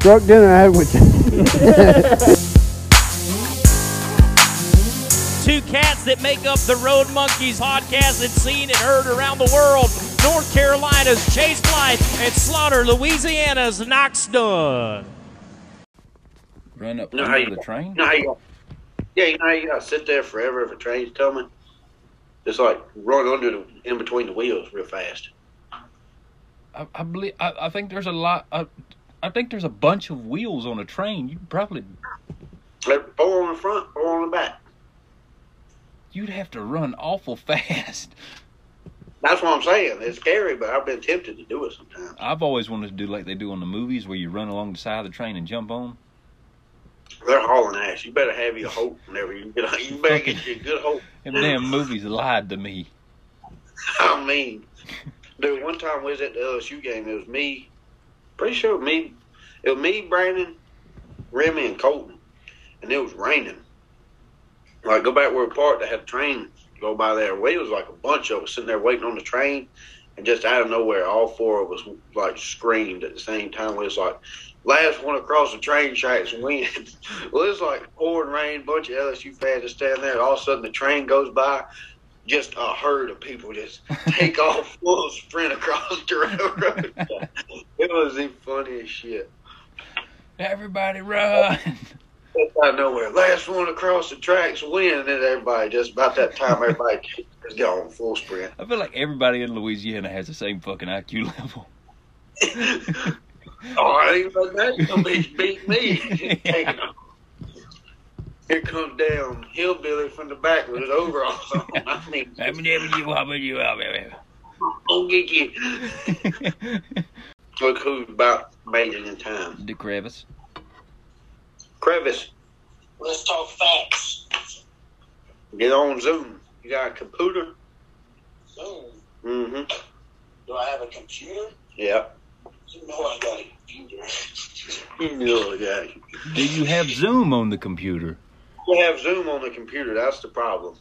We struck dinner, haven't we? Two cats that make up the Road Monkeys podcast that's seen and heard around the world. North Carolina's Chase Blythe and Slaughter, Louisiana's Knox Dunn. Run up You know under you, the train? You know how you, yeah, you know you gotta sit there forever if a train's coming. Just like run under the in between the wheels real fast. I, I believe. I, I think there's a lot. I, I think there's a bunch of wheels on a train. You'd probably Like, Four on the front, four on the back. you'd have to run awful fast. That's what I'm saying. It's scary, but I've been tempted to do it sometimes. I've always wanted to do like they do on the movies, where you run along the side of the train and jump on. They're hauling ass. You better have your hope whenever you get. You better get your good hope. Them damn movies lied to me. I mean, dude, one time we was at the LSU game. It was me, pretty sure it me, it was me, Brandon, Remy, and Colton, and it was raining. Like go back where we parked, they had a train go by there. We was like a bunch of us sitting there waiting on the train, and just out of nowhere, all four of us like screamed at the same time. We was like. Last one across the train tracks win. well, it's like pouring rain, bunch of LSU fans just standing there. All of a sudden, the train goes by, just a herd of people just take off full sprint across the railroad. it was the funniest shit. Everybody run! Out of nowhere. Last one across the tracks win, and everybody just about that time everybody just got on full sprint. I feel like everybody in Louisiana has the same fucking IQ level. oh, I ain't about that. Gonna be beat me. Taking. Here comes down hillbilly from the back with his overalls on. I mean, every you, I'll get you. Look who's about made it in time. the crevice. Crevice, Let's talk facts. get on Zoom. You got a computer? Zoom. Mm-hmm. Do I have a computer? Yeah. You know I got a computer. You know that. Do you have Zoom on the computer? We have Zoom on the computer. That's the problem.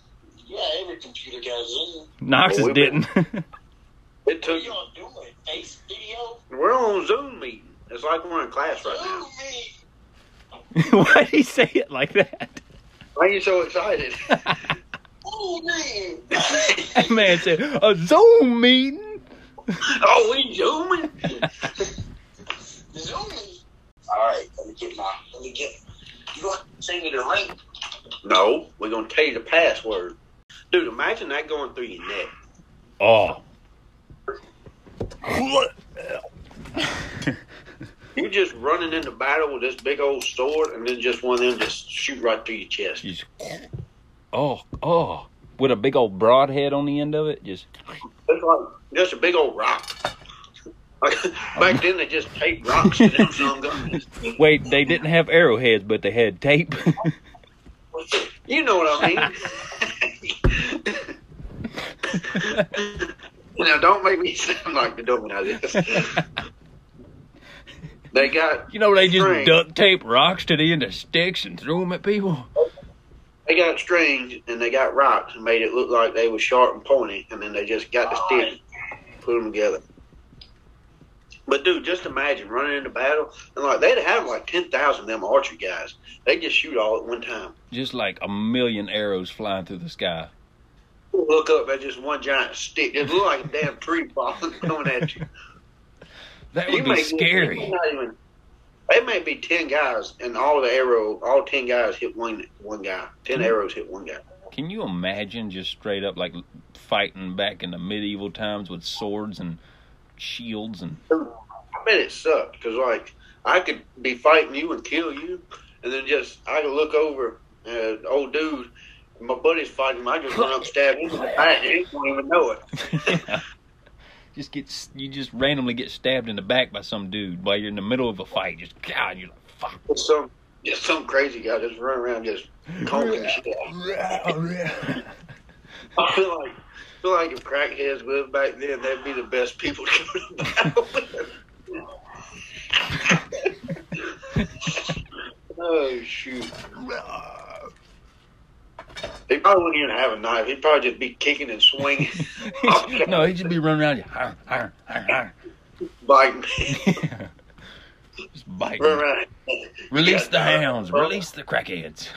yeah, every computer got Zoom. Knox's Well, didn't. It What took. you on doing? Face video? We're on Zoom meeting. It's like we're in class right now. Zoom me. Why did he say it like that? Why are you so excited? Zoom me. That man said a Zoom meeting. oh, we zooming? zooming. All right, let me get my. Let me get. You gonna send me the link? No, we're gonna tell you the password. Dude, imagine that going through your neck. Oh. What? You just running into battle with this big old sword, and then just one of them just shoot right through your chest. Just, oh, oh. With a big old broadhead on the end of it. Just It's like just a big old rock. Back then, they just taped rocks to them some guns. wait, they didn't have arrowheads, but they had tape. You know what I mean? now, don't make me sound like the of. They got you know, they just duct tape rocks to the end of sticks and threw them at people. they got strings and they got rocks and made it look like they were sharp and pointy, and then they just got the stick, put them together. But dude, just imagine running into battle and like they'd have like ten thousand of them archer guys. They just shoot all at one time. Just like a million arrows flying through the sky. Look up at just one giant stick. It look like a damn tree falling coming at you. That You would be may get- scary. even- They may be ten guys, and all the arrow, all ten guys hit one one guy. Ten hmm? arrows hit one guy. Can you imagine just straight up like fighting back in the medieval times with swords and shields and I bet it sucked because like I could be fighting you and kill you, and then just I could look over at old dude. and My buddy's fighting him. I just run up, stab him in the back, and he won't even know it. just get you just randomly get stabbed in the back by some dude while you're in the middle of a fight. Just God, you're like fuck. Just some, just some crazy guy just running around just conking shit. I feel like, I feel like if crackheads lived back then, they'd be the best people to go to battle with. oh shoot! He probably wouldn't even have a knife. He'd probably just be kicking and swinging, no, he should be running around you, "Arr, arr, arr, arr." biting. just Biting. Right. Release the hounds. uh, Release the crackheads.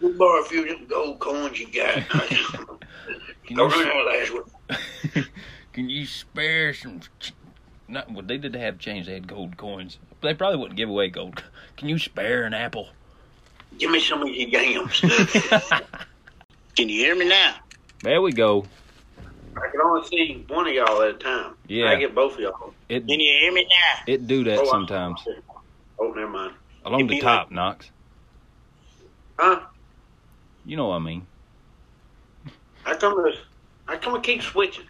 We'll borrow a few of them gold coins you got. Can Go you, run last one. can you spare some? Not well. They did to have change. They had gold coins. They probably wouldn't give away gold. Can you spare an apple? Give me some of your yams. Can you hear me now? There we go. I can only see one of y'all at a time. Yeah. I get both of y'all. It Can you hear me now? it do that Oh, I- sometimes Oh, never mind. along the top, Knox. Huh? You know what I mean. I come to, I come to keep switching.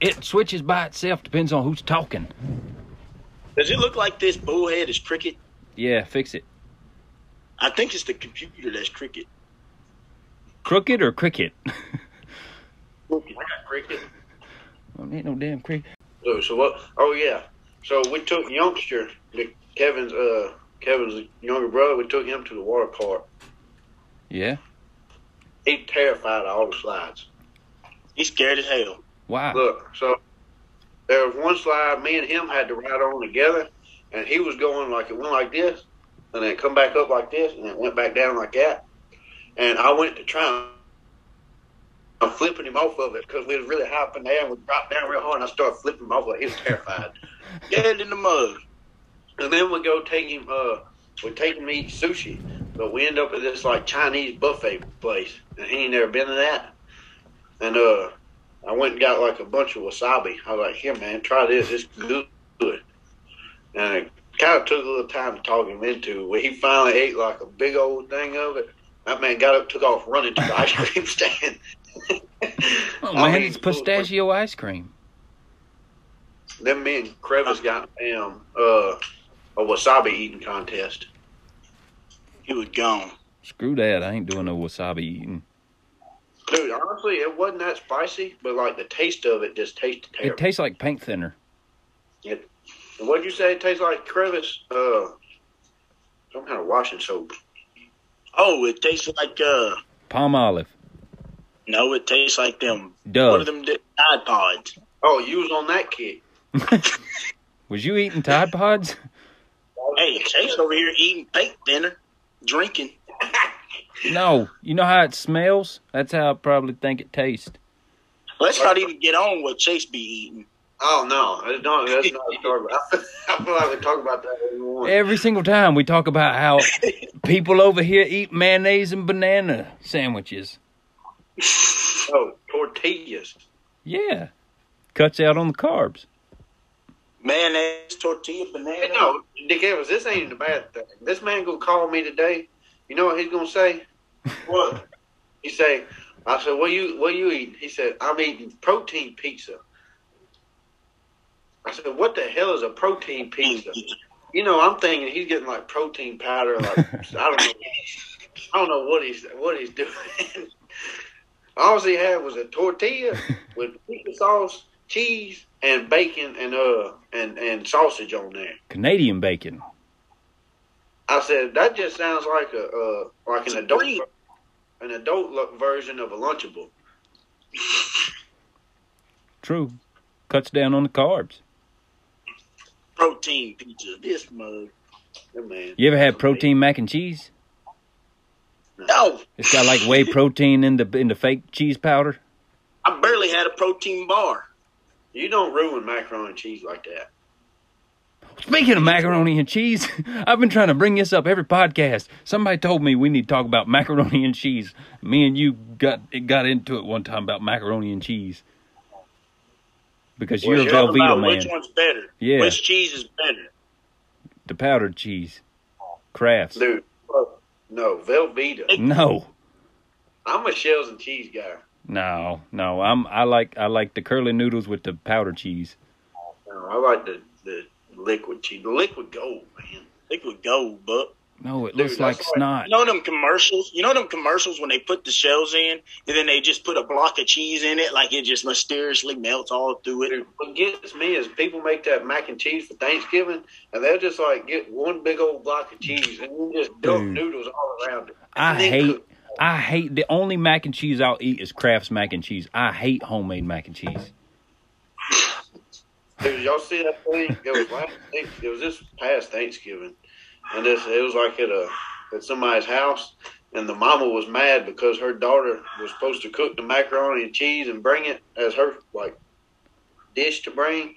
It switches by itself. Depends on who's talking. Does it look like this bullhead is cricket? Yeah, fix it. I think it's the computer that's cricket. Crooked or cricket? I cricket. well, ain't no damn cricket. So, so what? Oh yeah. So we took youngster, Kevin's uh Kevin's younger brother. We took him to the water park. Yeah. He's terrified of all the slides. He's scared as hell. Wow. Look, so there was one slide me and him had to ride on together, and he was going like it went like this, and then come back up like this, and then went back down like that. And I went to try I'm flipping him off of it because we was really high up in the air and we dropped down real hard, and I started flipping him off of it. He was terrified. Dead in the mud. And then we go take him. Uh, we take him to eat sushi, but we end up at this like Chinese buffet place, and he ain't never been to that. And uh, I went and got like a bunch of wasabi. I was like, "Here, man, try this. It's good." And it kind of took a little time to talk him into. it. When he finally ate like a big old thing of it, that man got up, took off running to the ice cream stand. Oh I man, mean, it's pistachio ice cream. Then me and Crevice got um uh a wasabi eating contest. He was gone. Screw that. I ain't doing no wasabi eating. Dude, honestly, it wasn't that spicy, but like the taste of it just tasted terrible. It tastes like paint thinner. And what'd you say it tastes like, Crevice? Uh, some kind of washing soap. Oh, it tastes like uh Palmolive. no, it tastes like them Dove. what are them Tide Pods. Oh, you was on that kick. Was you eating Tide Pods? Hey, Chase over here eating paint thinner, drinking. No. You know how it smells? That's how I probably think it tastes. Let's not even get on what Chase be eating. Oh no, that's not. That's not a story. I feel like we talk about that every. Every single time we talk about how people over here eat mayonnaise and banana sandwiches. Oh, tortillas. Yeah. Cuts out on the carbs. Mayonnaise, tortilla, banana. No, Dick Evans, this ain't a bad thing. This man gonna call me today. You know what he's gonna say? What? He say, I said, what you what you eating? He said, I'm eating protein pizza. I said, what the hell is a protein pizza? You know, I'm thinking he's getting like protein powder. Like I don't know, I don't know what he's what he's doing. All he had was a tortilla with pizza sauce, cheese, and bacon and uh and and sausage on there. Canadian bacon. I said that just sounds like a uh, like an adult Supreme. an adult lo- version of a Lunchable. True. Cuts down on the carbs. Protein pizza. This mug. Yeah, man. You ever had protein mac and cheese? No, It's got like whey protein in the in the fake cheese powder. I barely had a protein bar. You don't ruin macaroni and cheese like that. Speaking of macaroni and cheese, I've been trying to bring this up every podcast. Somebody told me we need to talk about macaroni and cheese. Me and you got got into it one time about macaroni and cheese because Well, you're a you're about Velveeta which man. one's better. Yeah. Which cheese is better? The powdered cheese, Kraft's. Dude, no, Velveeta. No, I'm a shells and cheese guy. No, no. I'm I like I like the curly noodles with the powder cheese. No, I like the, the liquid cheese. The liquid gold, man. Liquid gold, but No, it Dude, looks like that's like- snot. you know them commercials. You know them commercials when they put the shells in and then they just put a block of cheese in it, like it just mysteriously melts all through it. Dude, what gets me is people make that mac and cheese for Thanksgiving, and they'll just like get one big old block of cheese and then just dump Dude. noodles all around it. I hate cook. I hate the only mac and cheese I'll eat is Kraft's mac and cheese. I hate homemade mac and cheese. Dude, y'all see that thing? It was last, it was this past Thanksgiving, and this it was like at a at somebody's house, and the mama was mad because her daughter was supposed to cook the macaroni and cheese and bring it as her like dish to bring,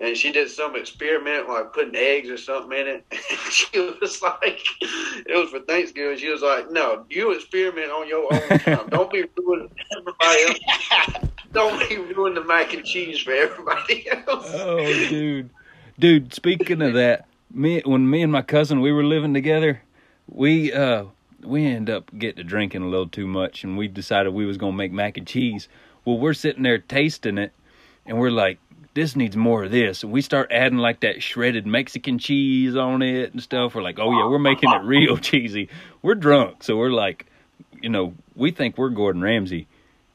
and she did some experiment like putting eggs or something in it. she was like, it was for Thanksgiving. She was like, "No, you experiment on your own time. Don't be ruining everybody else. Don't be ruining the mac and cheese for everybody else." Oh, dude, dude. Speaking of that, me when me and my cousin we were living together, we uh we end up getting to drinking a little too much, and we decided we was gonna make mac and cheese. Well, we're sitting there tasting it, and we're like, this needs more of this. And we start adding like that shredded Mexican cheese on it and stuff. We're like, oh yeah, we're making it real cheesy. We're drunk, so we're like, you know, we think we're Gordon Ramsay.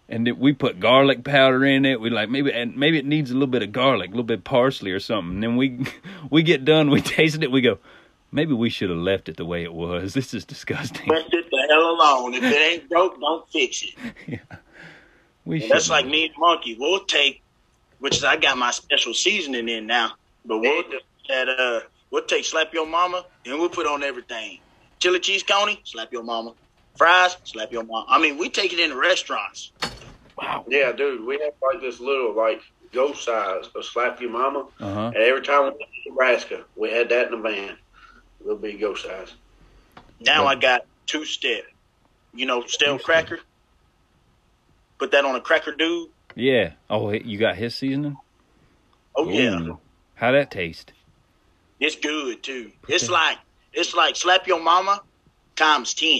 And we put garlic powder in it. We like maybe and maybe it needs a little bit of garlic, a little bit of parsley or something. And then we we get done, we taste it, we go, maybe we should have left it the way it was. This is disgusting. Left it the hell alone. If it ain't broke, don't fix it. yeah. We that's like me and Monkey. We'll take, which is I got my special seasoning in now, but we'll that uh we'll take slap your mama and we'll put on everything. Chili cheese coney, slap your mama. Fries, slap your mama. I mean, we take it in the restaurants. Wow. Yeah, dude, we had like this little like ghost size of slap your mama, Uh huh. and every time we went to Nebraska, we had that in the van, little big ghost size. Now Yeah. I got two step. You know, stale cracker. Put that on a cracker dude. Yeah. Oh, you got his seasoning. Oh yeah. How that taste? It's good too. It's like it's like slap your mama times ten.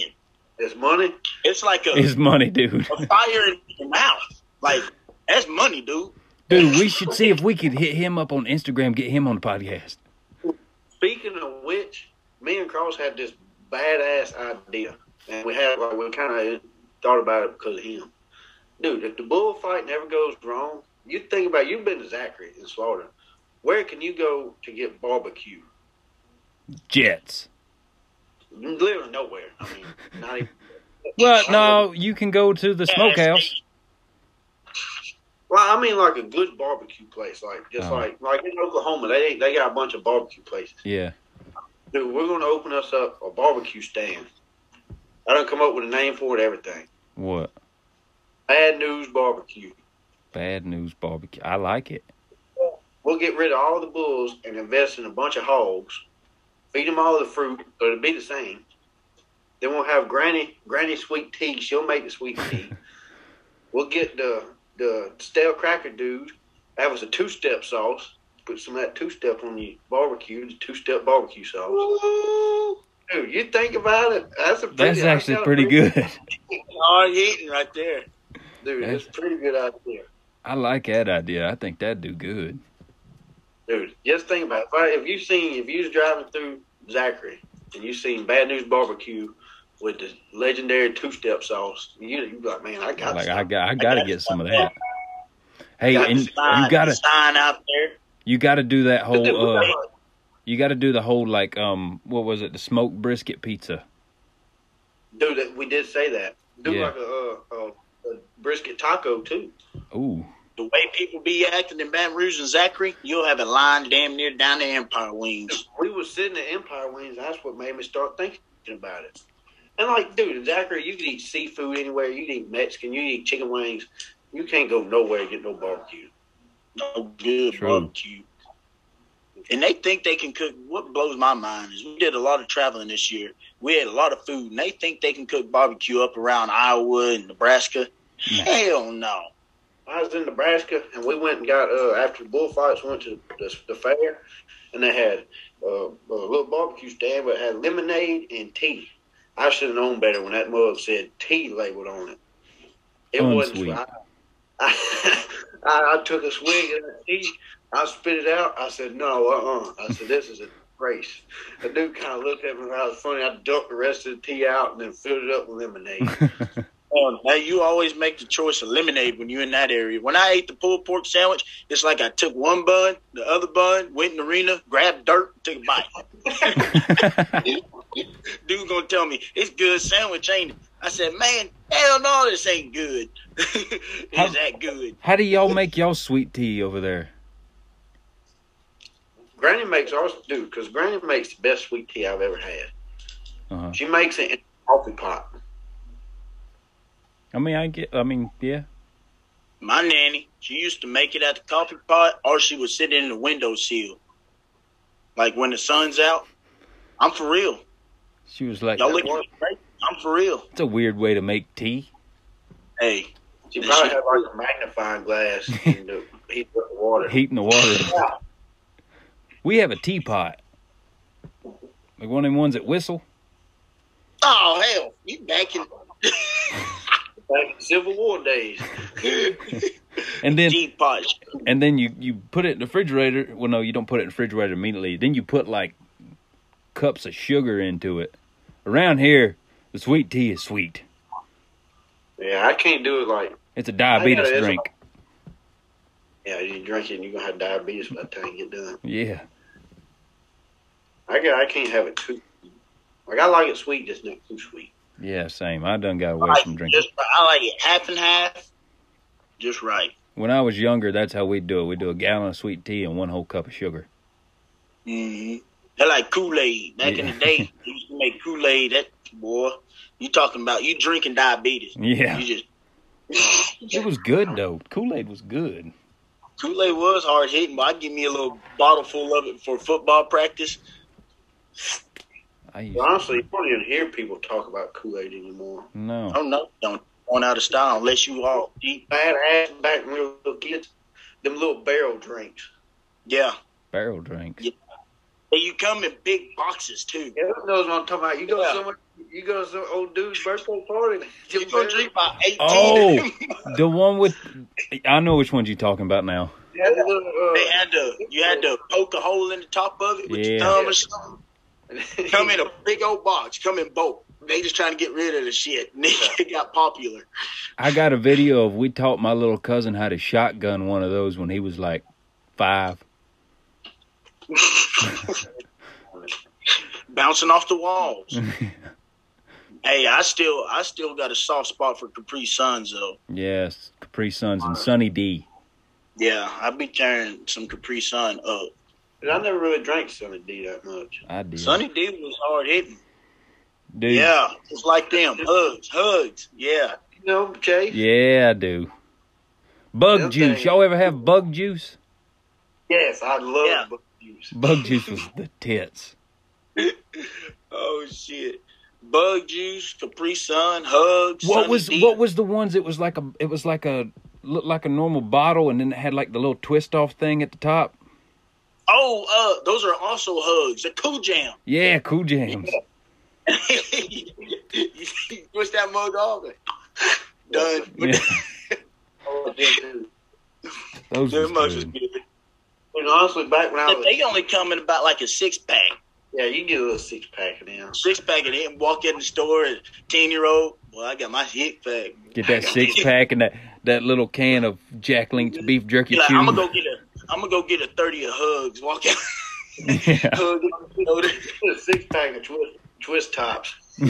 It's money. It's like a, It's money, dude. a fire in your mouth. Like that's money, dude. Dude, we should see if we could hit him up on Instagram, get him on the podcast. Speaking of which, me and Cross had this badass idea, and we had like we kind of thought about it because of him. Dude, if the bullfight never goes wrong, you think about you've been to Zachary in Slaughter. Where can you go to get barbecue? Jets. Literally nowhere. I mean, not even. Well, no, you can go to the smokehouse. Well, I mean, like a good barbecue place, like just Oh. like like in Oklahoma, they they got a bunch of barbecue places. Yeah. Dude, we're gonna open us up a barbecue stand. I don't come up with a name for it, everything. What? Bad News Barbecue. Bad news barbecue. I like it. We'll get rid of all the bulls and invest in a bunch of hogs. Feed them all the fruit, so it'll be the same. Then we'll have Granny Granny sweet tea. She'll make the sweet tea. we'll get the the stale cracker dude. Have us a two step sauce. Put some of that two step on the barbecue. The two step barbecue sauce. Dude, you think about it. That's a pretty, That's actually got a pretty good. Hard eating right there. Dude, it's a pretty good idea. I like that idea. I think that'd do good. Dude, just think about it. If, I, if you seen if you was driving through Zachary and you seen Bad News Barbecue with the legendary two step sauce, you you like, man, I got Like. I got, I gotta get some of that. Hey, Got and Sign, you gotta, sign out there. you gotta do that whole. uh You got to do the whole like um what was it the smoked brisket pizza? dude, we did say that. Do Yeah. like a, uh, brisket taco too. Ooh, The way people be acting in Baton Rouge and Zachary, you'll have a line damn near down to Empire Wings. We was sitting at Empire Wings. That's what made me start thinking about it. And like, dude, in Zachary, you can eat seafood anywhere. You can eat Mexican. You can eat chicken wings. You can't go nowhere and get no barbecue. No good True. barbecue. And they think they can cook. What blows my mind is we did a lot of traveling this year. We had a lot of food, and they think they can cook barbecue up around Iowa and Nebraska. Hell no. I was in Nebraska, and we went and got uh, after the bullfights. Went to the, the fair, and they had uh, a little barbecue stand, but it had lemonade and tea. I should have known better when that mug said tea labeled on it. It wasn't. Unsweet. I, I, I, took a swig of that tea. I spit it out. I said, "No, uh, uh I said, "This is a disgrace." The dude kind of looked at me. And I was funny. I dumped the rest of the tea out and then filled it up with lemonade. Um, now you always make the choice of lemonade when you're in that area. When I ate the pulled pork sandwich, it's like I took one bun, the other bun, went in the arena, grabbed dirt, took a bite. Dude gonna tell me it's good sandwich, ain't it? I said, man, hell no, this ain't good. How- Is that good? How do y'all make y'all sweet tea over there? Granny makes ours, dude, because Granny makes the best sweet tea I've ever had. Uh-huh. She makes it in a coffee pot. I mean, I get. I mean, yeah. My nanny, she used to make it at the coffee pot, or she would sit in the windowsill. Like when the sun's out. I'm for real. She was like, Y'all look at. I'm for real. it's a weird way to make tea. Hey, She probably had like a magnifying glass and the heat up the water. Heating the water. We have a teapot. Like one of them ones that whistle. oh hell, you back in Back in Civil War days. And then deep and then you you put it in the refrigerator. Well, no, you don't put it in the refrigerator immediately. Then you put like cups of sugar into it. Around here, the sweet tea is sweet. Yeah, I can't do it like It's a diabetes gotta- drink. yeah, you drink it and you're gonna have diabetes by the time you get done. Yeah. I got I can't have it too like I like it sweet, just not too sweet. Yeah, same. I done got away like, from drinking. just, I like it half and half. Just right. When I was younger, that's how we do it. We do a gallon of sweet tea and one whole cup of sugar. Mm-hmm. They're like Kool Aid. Back in the day, they used to make Kool Aid. That boy, you talking about you drinking diabetes? Yeah. You just It was good though. Kool Aid was good. Kool Aid was hard hitting, but I'd give me a little bottle full of it for football practice. I used But honestly, you don't even hear people talk about Kool Aid anymore. no. Oh no, don't going out of style unless you all eat Bad ass back when we were little kids, them little barrel drinks. Yeah, barrel drinks. Yeah. and you come in big boxes too. Everyone knows what I'm talking about. You go Yeah. to someone, you go to some old dude's birthday party. You gonna drink about eighteen? Oh. The one with I know which ones you're talking about now. Yeah, the little, uh, they had to you had to poke a hole in the top of it with Yeah. your thumb or something. Come in a big old box. Come in bulk. They just trying to get rid of the shit. And it got popular. I got a video of we taught my little cousin how to shotgun one of those when he was like five. Bouncing off the walls. hey, I still I still got a soft spot for Capri Suns though. yes, Capri Suns and Sunny D. Yeah, I be tearing some Capri Sun up. But I never really drank Sunny D that much. I did. Sunny D was hard hitting. Dude. Yeah, just like them. Hugs, hugs. Yeah. You know, Chase? Yeah, I do. Bug Them juice. Y'all ever have bug juice? Yes, I love Yeah. bug juice. Bug juice was the tits. Oh shit. Bug juice, Capri Sun, hugs. What Sunny was D. what was the ones? It was like a it was like a looked like a normal bottle, and then it had like the little twist off thing at the top. Oh, uh, those are also hugs. The Cool Jam. Yeah, Cool Jams. you push that mug off. Done. Yeah, Oh, I those Their was mugs was good. good. And honestly, back when I was, they only come in about like a six pack. yeah, you can get a little six pack of them. Six pack of them. Walk in the store and ten year old. Well, I got my hit pack. Get that six pack and that that little can of Jack Link's beef jerky Be like. I'm gonna go get a. I'm gonna go get a thirty of hugs. Walk out. yeah. Hug, you know, six pack of twist, twist tops.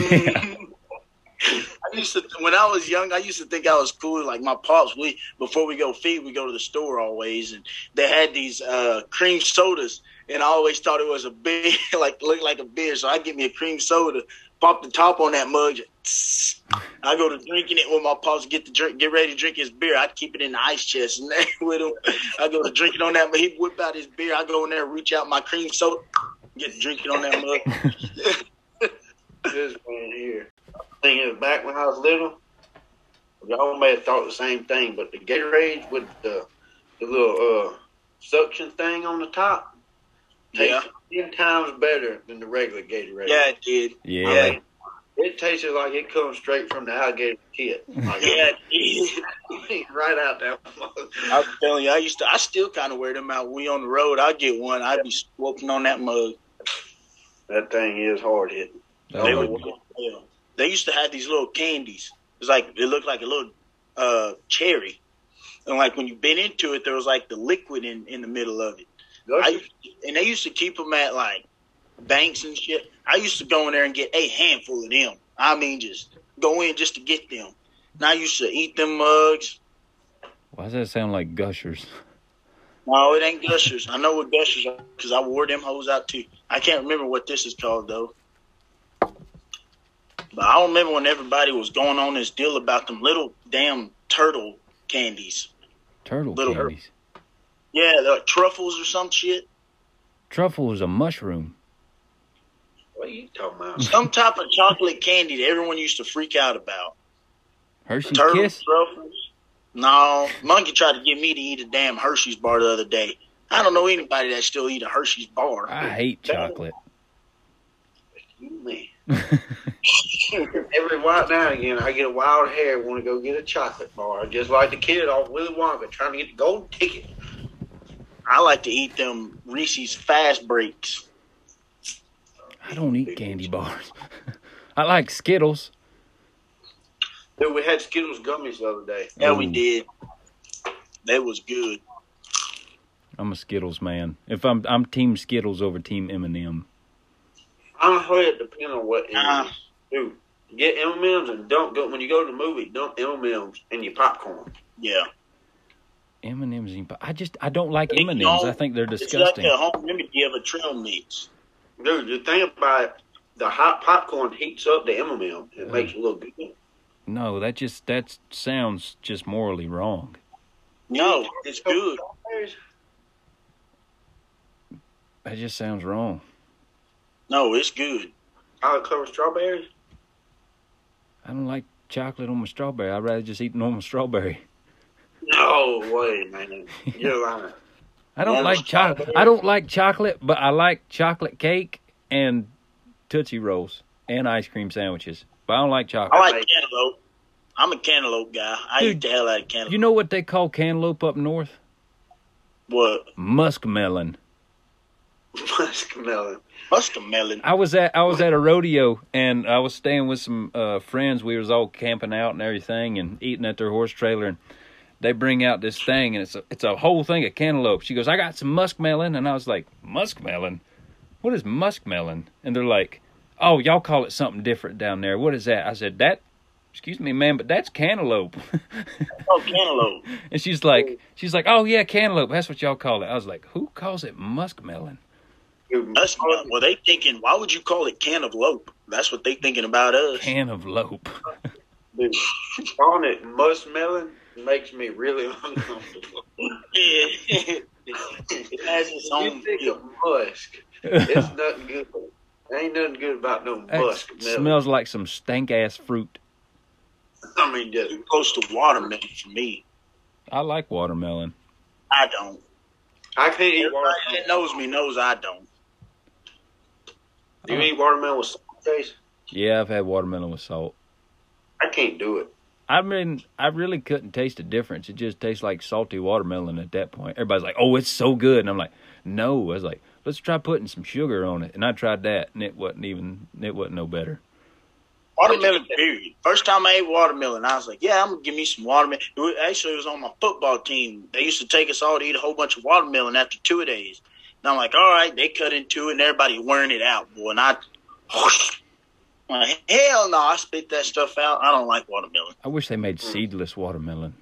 I used to when I was young. I used to think I was cool. Like my pops, we before we go feed, we go to the store always, and they had these uh, cream sodas, and I always thought it was a beer, like looked like a beer. So I get me a cream soda, pop the top on that mug. I go to drinking it when my pops get to drink, get ready to drink his beer. I keep it in the ice chest and there with him. I go to drinking on that, but he whip out his beer. I go in there, reach out my cream soda, get drinking on that mug. This one here. Thing is, back when I was little, y'all may have thought the same thing, but the Gatorade with the the little uh, suction thing on the top Yeah. tasted ten times better than the regular Gatorade. Yeah, it did. Yeah. I mean, it tasted like it comes straight from the alligator kit. Like, Yeah, it did. right out there. I'm telling you, I used to. I still kind of wear them out. We on the road. I get one. I'd be swooping on that mug. that thing is hard hitting. That They would were. Yeah. They used to have these little candies. It's like it looked like a little uh, cherry, and like when you bit into it, there was like the liquid in in the middle of it. I and they used to keep them at like banks and shit. I used to go in there and get a handful of them. I mean, just go in just to get them. And I used to eat them mugs. Why does that sound like gushers? No, it ain't Gushers. I know what Gushers are because I wore them hoes out too. I can't remember what this is called though. But I remember when everybody was going on this deal about them little damn turtle candies. Turtle Little- candies. Yeah, they're like truffles or some shit. Truffle is a mushroom. What are you talking about? Some type of chocolate candy that everyone used to freak out about. Hershey's Turtle Kiss. truffles. No, Monkey tried to get me to eat a damn Hershey's bar the other day. I don't know anybody that still eat a Hershey's bar. I hate chocolate. You me. Every while now and again, I get a wild hair, want to go get a chocolate bar, just like the kid off Willy Wonka trying to get the golden ticket. I like to eat them Reese's fast breaks. I don't eat candy bars. I like Skittles. Dude, we had Skittles gummies the other day. Yeah, we did. That was good. I'm a Skittles man. If I'm I'm Team Skittles over Team M&M. Honestly, it depends on what it Uh-huh. Dude, get M&Ms and don't go when you go to the movie. Dump M&Ms in your popcorn. Yeah. M&M's. and- I just I don't like M&M's. I think they're disgusting. It's like a home remedy of a trail mix. Dude, the thing about it, the hot popcorn heats up the M&M. It Uh. makes it look good. No, that just that sounds just morally wrong. No, it's good. That just sounds wrong. No, it's good. Chocolate covered strawberries? I don't like chocolate on my strawberry. I'd rather just eat normal strawberry. No way, man. You're lying. I don't like chocolate. I don't like chocolate, but I like chocolate cake and Tootsie Rolls and ice cream sandwiches. But I don't like chocolate. I chocolate. like cantaloupe. I'm a cantaloupe guy. I Dude, eat the hell out of cantaloupe. You know what they call cantaloupe up north? what? Muskmelon. Muskmelon. Muskmelon. I was at I was at a rodeo and I was staying with some uh, friends. We was all camping out and everything and eating at their horse trailer and they bring out this thing and it's a, it's a whole thing of cantaloupe. She goes, "I got some muskmelon," and I was like, "Muskmelon? What is muskmelon?" And they're like, "Oh, y'all call it something different down there. What is that?" I said, "That." Excuse me, man, but that's cantaloupe. Oh, cantaloupe. and she's like, she's like, oh yeah, cantaloupe. That's what y'all call it. I was like, who calls it muskmelon? Muskmelon. Well, they thinking, why would you call it can of lope? That's what they thinking about us. Can of lope. dude, calling it muskmelon makes me really uncomfortable. Yeah. it has its you own. think feel. of musk. It's nothing good. Ain't nothing good about no That muskmelon. smells like some stank ass fruit. I mean, dude, close to watermelon for me. I like watermelon. I don't. I can't eat Everybody watermelon. that knows me knows I don't. Do you eat watermelon with salt taste? Yeah, I've had watermelon with salt. I can't do it. I mean, I really couldn't taste the difference. It just tastes like salty watermelon at that point. Everybody's like, "Oh, it's so good," and I'm like, "No." I was like, "Let's try putting some sugar on it," and I tried that, and it wasn't even. It wasn't no better. Watermelon, period. First time I ate watermelon, I was like, yeah, I'm to give me some watermelon. It was, actually, it was on my football team. They used to take us all to eat a whole bunch of watermelon after two days. And I'm like, all right, they cut into it, and everybody wearing it out, boy. And I, like, hell no, I spit that stuff out. I don't like watermelon. I wish they made mm. seedless watermelon.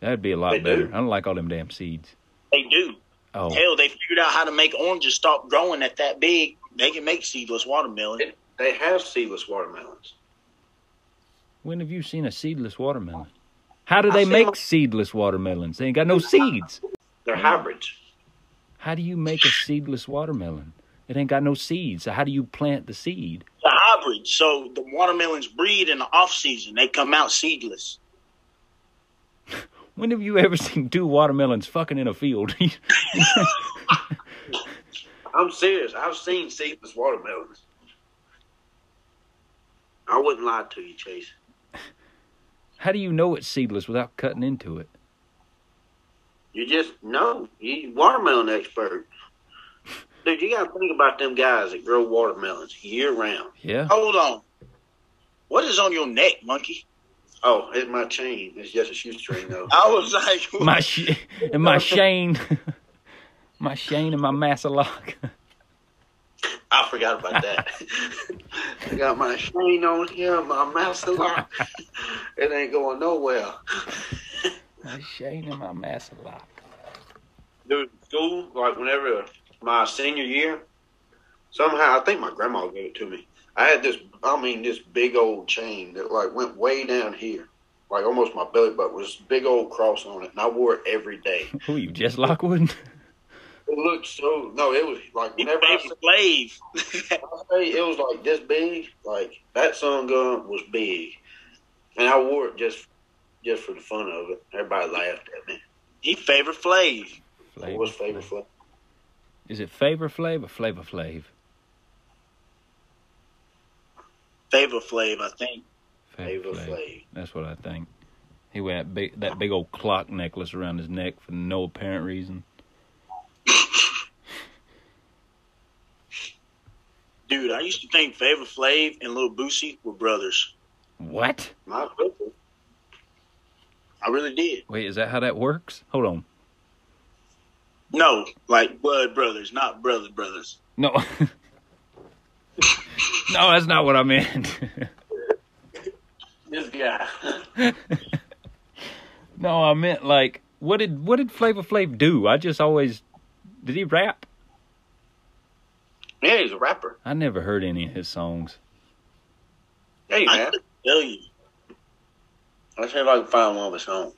That'd be a lot They better. do. I don't like all them damn seeds. They do. Oh, Hell, they figured out how to make oranges stop growing at that big. They can make seedless watermelon. They have seedless watermelons. when have you seen a seedless watermelon? How do they make them- seedless watermelons? They ain't got no seeds. They're hybrids. How do you make a seedless watermelon? It ain't got no seeds. So how do you plant the seed? The hybrid. So the watermelons breed in the off season. They come out seedless. When have you ever seen two watermelons fucking in a field? I'm serious. I've seen seedless watermelons. I wouldn't lie to you, Chase. how do you know it's seedless without cutting into it? You just know. You watermelon expert. Dude, you gotta think about them guys that grow watermelons year round. Yeah. Hold on. What is on your neck, monkey? Oh, it's my chain. It's just a shoestring though. I was like, My sh- and my chain, my Shane and my Massalock. I forgot about that. I got my chain on here, my mouse lock. It ain't going nowhere. my chain and my Massalock. dude, school, like whenever my senior year, somehow I think my grandma gave it to me. I had this, I mean, this big old chain that like went way down here, like almost my belly button was big old cross on it, and I wore it every day. Who you, Jess Lockwood? It looked so no, it was like He whenever I favorite Flav. I say it was like this big, like that sun gun was big, and I wore it just just for the fun of it. Everybody laughed at me. he favorite Flav. It was favorite fun. Is it Favor Flav or Flavor Flav? Favorite Flav, I think. Flavor Flav. That's what I think. He wear that big that big old clock necklace around his neck for no apparent reason. Dude, I used to think Favorite Flav and Lil Boosie were brothers. What? My people. I really did. Wait, is that how that works? Hold on. No, like blood brothers, not brother brothers. No. no, that's not what I meant. This guy. no, I meant like what did what did Flavor Flav do? I just always did he rap? yeah, he's a rapper. I never heard any of his songs. Hey man, couldn't tell you. let's see if I can find one of his songs.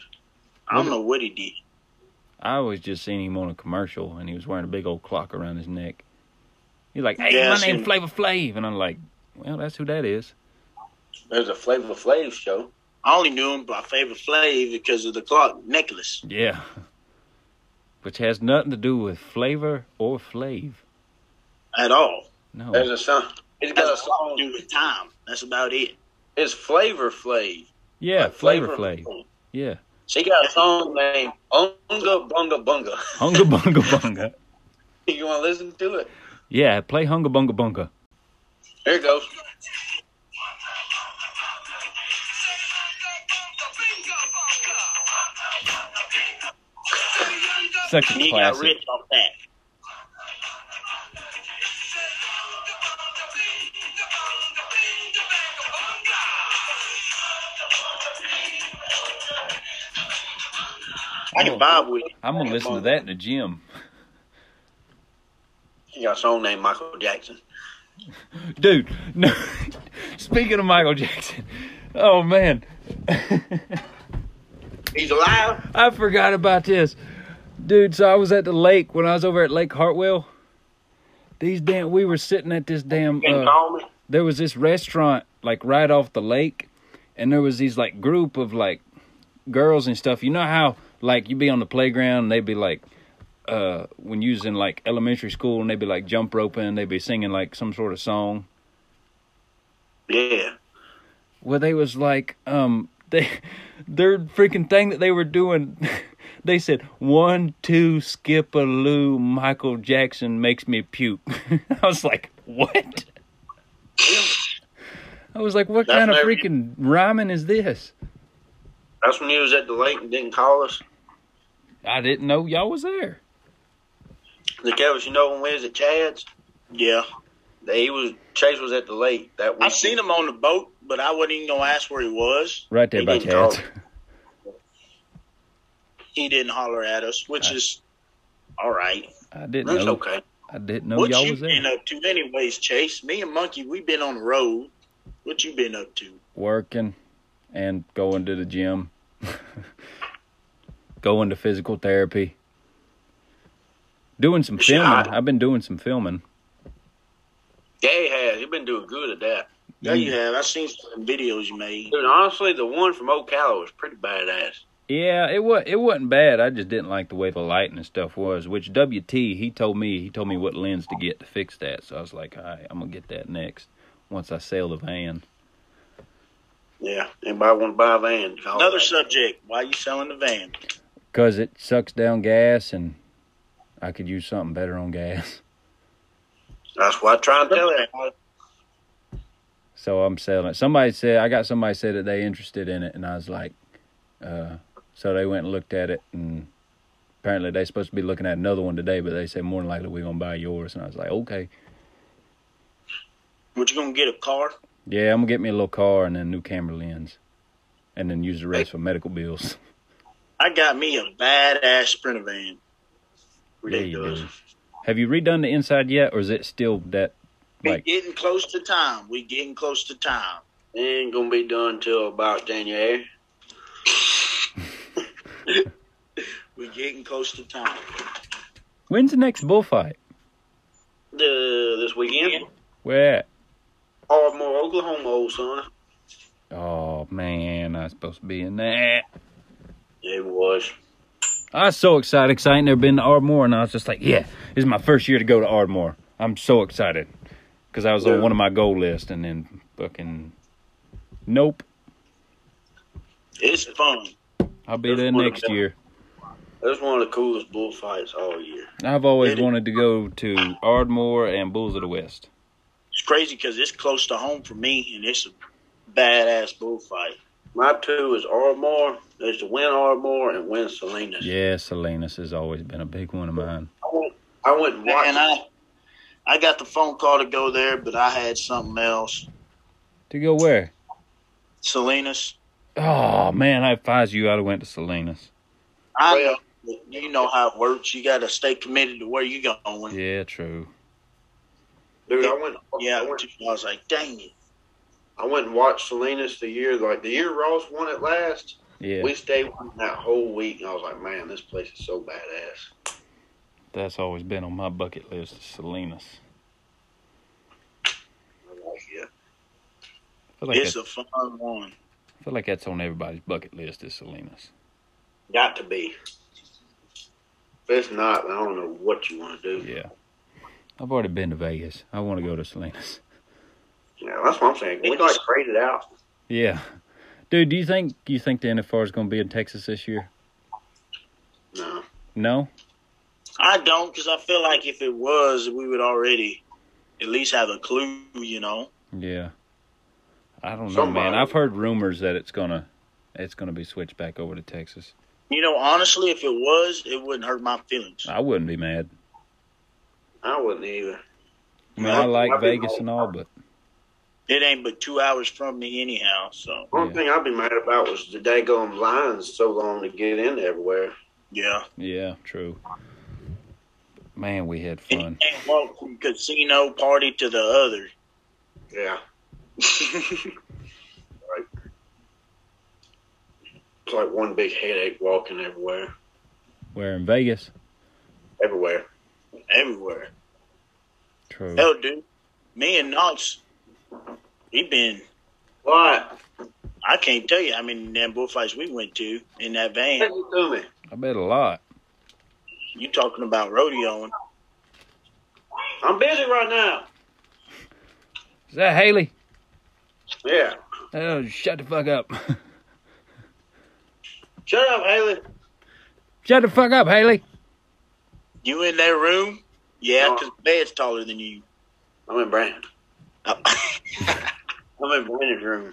I don't know what he did. I always just seen him on a commercial and he was wearing a big old clock around his neck. He's like, "Hey, Yeah, my name's. Flavor Flav," and I'm like, "Well, that's who that is." There's a Flavor Flav show. I only knew him by Flavor Flav because of the clock necklace. Yeah, which has nothing to do with flavor or flav. At all. No, There's a song. It's got a Has song. to do with time. That's about it. It's Flavor Flav. yeah, Like Flavor Flav. Yeah, She got a song named Unga Bunga Bunga. Hunga Bunga Bunga. you want to listen to it? Yeah, play Hunga Bunga Bunga. Here it goes. Such a He got rich off that. I can vibe with it. I'm gonna listen to that in the gym, He got a song named Michael Jackson. dude. No, speaking of Michael Jackson, oh man, He's alive. I forgot about this, dude. So I was at the lake when I was over at Lake Hartwell. These damn, we were sitting at this damn. Uh, there was this restaurant like right off the lake and there was these like group of like girls and stuff you know how like you'd be on the playground and they'd be like uh when you was in like elementary school and they'd be like jump roping they'd be singing like some sort of song. Yeah. well they was like um they their freaking thing that they were doing they said one two skip a loo michael jackson makes me puke. I was like what? I was like what That's kind of freaking rhyming is this That's when he was at the lake and didn't call us. i didn't know y'all was there The Kelvis, you know when we was at Chad's? Yeah. He was Chase was at the lake that week. I seen him on the boat, but I wasn't even gonna ask where he was. right there He by didn't chad's He didn't holler at us, which is all right. i didn't That's know okay. i didn't know what y'all was there. What you was been up to, anyways, Chase? Me and Monkey, we been on the road. What you been up to? working and going to the gym going to physical therapy doing some filming i've been doing some filming Yeah, he has. He's been doing good at that. Yeah, you have. I've seen some videos you made. Dude, honestly, the one from Ocala was pretty badass. Yeah, it was it wasn't bad. I just didn't like the way the lighting and stuff was. Which WT he told me he told me what lens to get to fix that. So I was like, all right, I'm gonna get that next once I sell the van. Yeah. Anybody want to buy a van? call Another me. subject. Why are you selling the van? Cause it sucks down gas and I could use something better on gas. That's what I try and tell everybody. So I'm selling it. Somebody said I got somebody said that they interested in it, and I was like, uh, so they went and looked at it, and apparently they're supposed to be looking at another one today, but they said more than likely we're gonna buy yours, and I was like, okay, What you gonna get a car? Yeah, I'm gonna get me a little car and then new camera lens, and then use the rest for medical bills. I got me a badass Sprinter van. Yeah, you Ridiculous. Have you redone the inside yet, or is it still that We like? getting close to time. We getting close to time. Ain't gonna be done till about January. We getting close to time. When's the next bullfight? The this weekend, Where? Oh, at? Ardmore, Oklahoma, old son. Oh man, I was supposed to be in that. It was. I was so excited because I ain't never been to Ardmore, and I was just like, yeah, this is my first year to go to Ardmore. I'm so excited because I was Yeah. on one of my goal lists, and then fucking nope. It's fun. I'll be That's there next them. year. That's one of the coolest bullfights all year. I've always Really? wanted to go to Ardmore and Bulls of the West. It's crazy because it's close to home for me, and it's a badass bullfight. My two is Ardmore. There's to win Ardmore and win Salinas. Yeah, Salinas has always been a big one of mine. I went, I went and watched. And I, I got the phone call to go there, but I had something else. To go where? Salinas. Oh man, I advise you. I'd have went to Salinas. I Well- know. You know how it works. You got to stay committed to where you going. Yeah, true. Dude, I went. Yeah, I went, I was like, dang it. I went and watched Salinas the year like the year Ross won it last. Yeah, We stayed with him that whole week, and I was like, man, this place is so badass. that's always been on my bucket list. Is Salinas. I like it. I feel like it's a fun one. I feel like that's on everybody's bucket list. Is Salinas. Got to be. If it's not, I don't know what you want to do. Yeah. I've already been to Vegas. I want to go to Salinas. Yeah, that's what I'm saying. We like trade it out. Yeah. Dude, do you think you think the NFR is going to be in Texas this year? No. No. I don't, because I feel like if it was, we would already at least have a clue, you know. Yeah. I don't know, Somebody- man. I've heard rumors that it's gonna it's gonna be switched back over to Texas. You know, honestly, if it was, it wouldn't hurt my feelings. I wouldn't be mad. I wouldn't either. I mean, I like I'd Vegas and all, but It ain't but two hours from me anyhow, so Only Yeah. thing I'd be mad about was the daggone lines so long to get in everywhere. yeah. yeah, true. Man, we had And you fun. can't walk from casino party to the other. Yeah. right. It's like one big headache walking everywhere. Where in Vegas? Everywhere. Everywhere. True. Hell, dude, me and Knox, we been. What? I can't tell you how many damn bullfights we went to in that van. it to me. I bet a lot. You talking about rodeoing? I'm busy right now. Is that Haley? Yeah. Oh, shut the fuck up. Shut up, Haley. shut the fuck up, Haley. You in that room? Yeah, No. because bed's taller than you. I'm in Brandon. Oh. I'm in Brandon's room.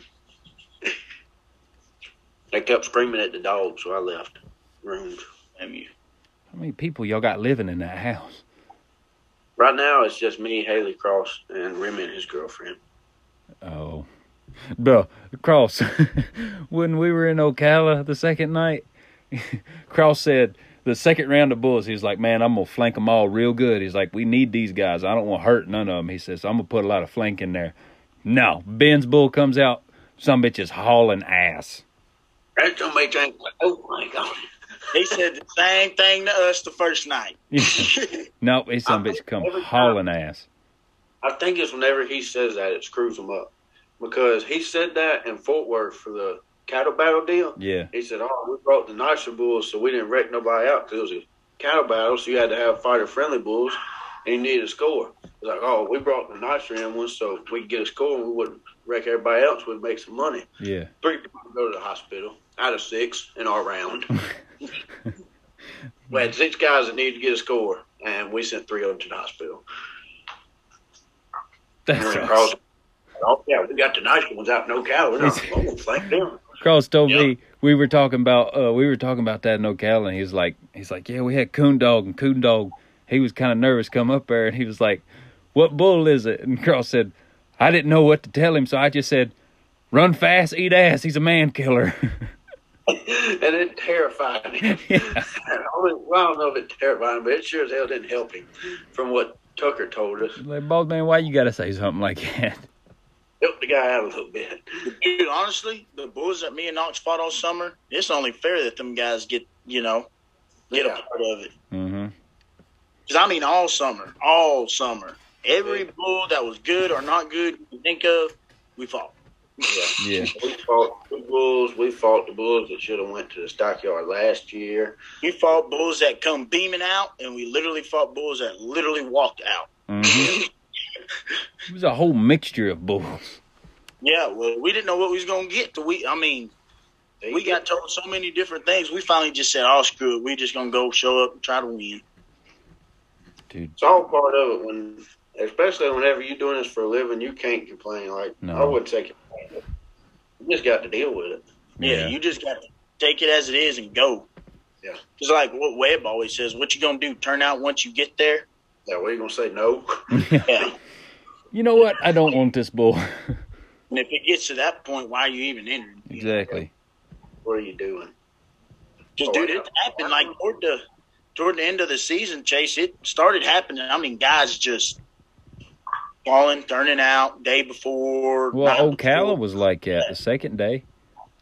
They kept screaming at the dog, so I left rooms. Damn you. How many people y'all got living in that house? Right now, it's just me, Haley Cross, and Remy and his girlfriend. Oh. Bro, Cross, when we were in Ocala the second night, Cross said, the second round of bulls, he's like, man, I'm going to flank them all real good. He's like, we need these guys. I don't want to hurt none of them. He says, so I'm going to put a lot of flank in there. No, Ben's bull comes out, some bitch is hauling ass. That's gonna make things oh my god. They said the same thing to us the first night. no, he's some bitch come hauling ass. I think it's whenever he says that, it screws him up. Because he said that in Fort Worth for the cattle battle deal. Yeah, He said, oh, we brought the nicer bulls, so we didn't wreck nobody out because it was a cattle battle, so you had to have fighter-friendly bulls, and you needed a score. It's like, oh, we brought the nicer in ones so we could get a score and we wouldn't wreck everybody else, we'd make some money. yeah. Three people go to the hospital out of six in our round. we had six guys that needed to get a score, and we sent three of them to the hospital. That's awesome. Oh, yeah, we got the nicer ones out in Ocala. We're not going to flank them. Cross told Yeah. me we were talking about uh we were talking about that in Ocala and he's like he's like, Yeah, we had Coon Dog and Coon Dog he was kinda nervous come up there and he was like, What bull is it? And Cross said, I didn't know what to tell him, so I just said, Run fast, eat ass, he's a man killer. and it terrified him. Yeah. I don't well, I don't know if it terrified him, but it sure as hell didn't help him. From what Tucker told us, Like, boss man, why you gotta say something like that? Helped the guy out a little bit. Dude, honestly, the bulls that me and Knox fought all summer, it's only fair that them guys get, you know, get Yeah. a part of it. Mm-hmm. Because I mean, all summer, all summer, every bull that was good or not good you can think of, we fought. Yeah. We fought the bulls. We fought the bulls that should have went to the stockyard last year. We fought bulls that come beaming out, and we literally fought bulls that literally walked out. Mm-hmm. It was a whole mixture of bulls. Yeah, well, we didn't know what we was gonna get. Till we, I mean, we got told so many different things. We finally just said, "Oh, screw it. We just gonna go show up and try to win." Dude. It's all part of it when, especially whenever you're doing this for a living, you can't complain. Like No. I wouldn't say complain. but You just got to deal with it. Yeah, you just got to take it as it is and go. Yeah. It's like what Webb always says: "What you gonna do? Turn out once you get there." Yeah, what are you gonna say? No. Yeah. You know what? I don't want this bull. And if it gets to that point, why are you even entering? exactly. what are you doing? Just, Oh, dude, yeah. it happened like toward the toward the end of the season, Chase. It started happening. I mean, guys just falling, turning out day before. Well, night Ocala before. was like that the second day.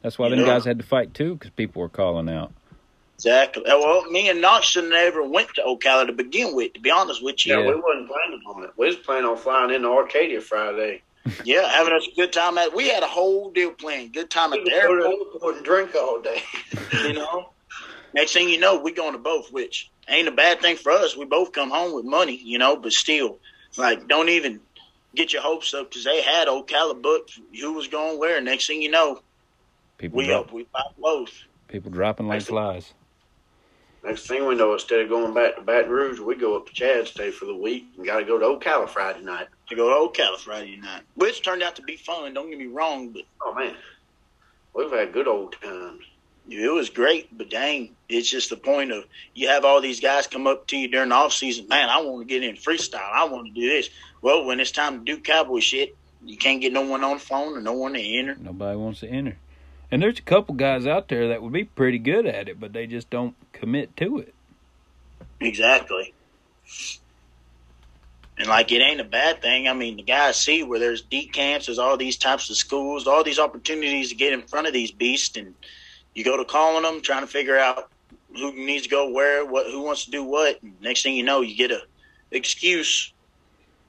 That's why them Yeah. guys had to fight too, because people were calling out. Exactly. Uh, Well, me and Knox shouldn't have ever went to Ocala to begin with. To be honest with you, Yeah, Yeah. we wasn't planning on it. We was planning on flying into Arcadia Friday. yeah, having us a good time at. We had a whole deal planned. Good time We at could the go to airport. airport and drink all day. You know. Next thing you know, we going to both, which ain't a bad thing for us. We both come home with money, you know, but still, like, don't even get your hopes up because they had Ocala booked who was going where. Next thing you know, People we drop, up, we pop both. people dropping like flies. Next thing we know, instead of going back to Baton Rouge, we go up to Chad, stay for the week, and got to go to Ocala Friday night. to go to Ocala Friday night, which turned out to be fun. Don't get me wrong, but Oh man, we've had good old times. it was great. But dang, it's just the point of you have all these guys come up to you during the off season. Man, I want to get in freestyle. I want to do this. Well, when it's time to do cowboy shit, you can't get no one on the phone or no one to enter. Nobody wants to enter. And there's a couple guys out there that would be pretty good at it, but they just don't commit to it. Exactly. And like it ain't a bad thing. I mean, the guys see where there's deep camps, there's all these types of schools, all these opportunities to get in front of these beasts, and you go to calling them, trying to figure out who needs to go where, what, who wants to do what. And next thing you know, you get a excuse,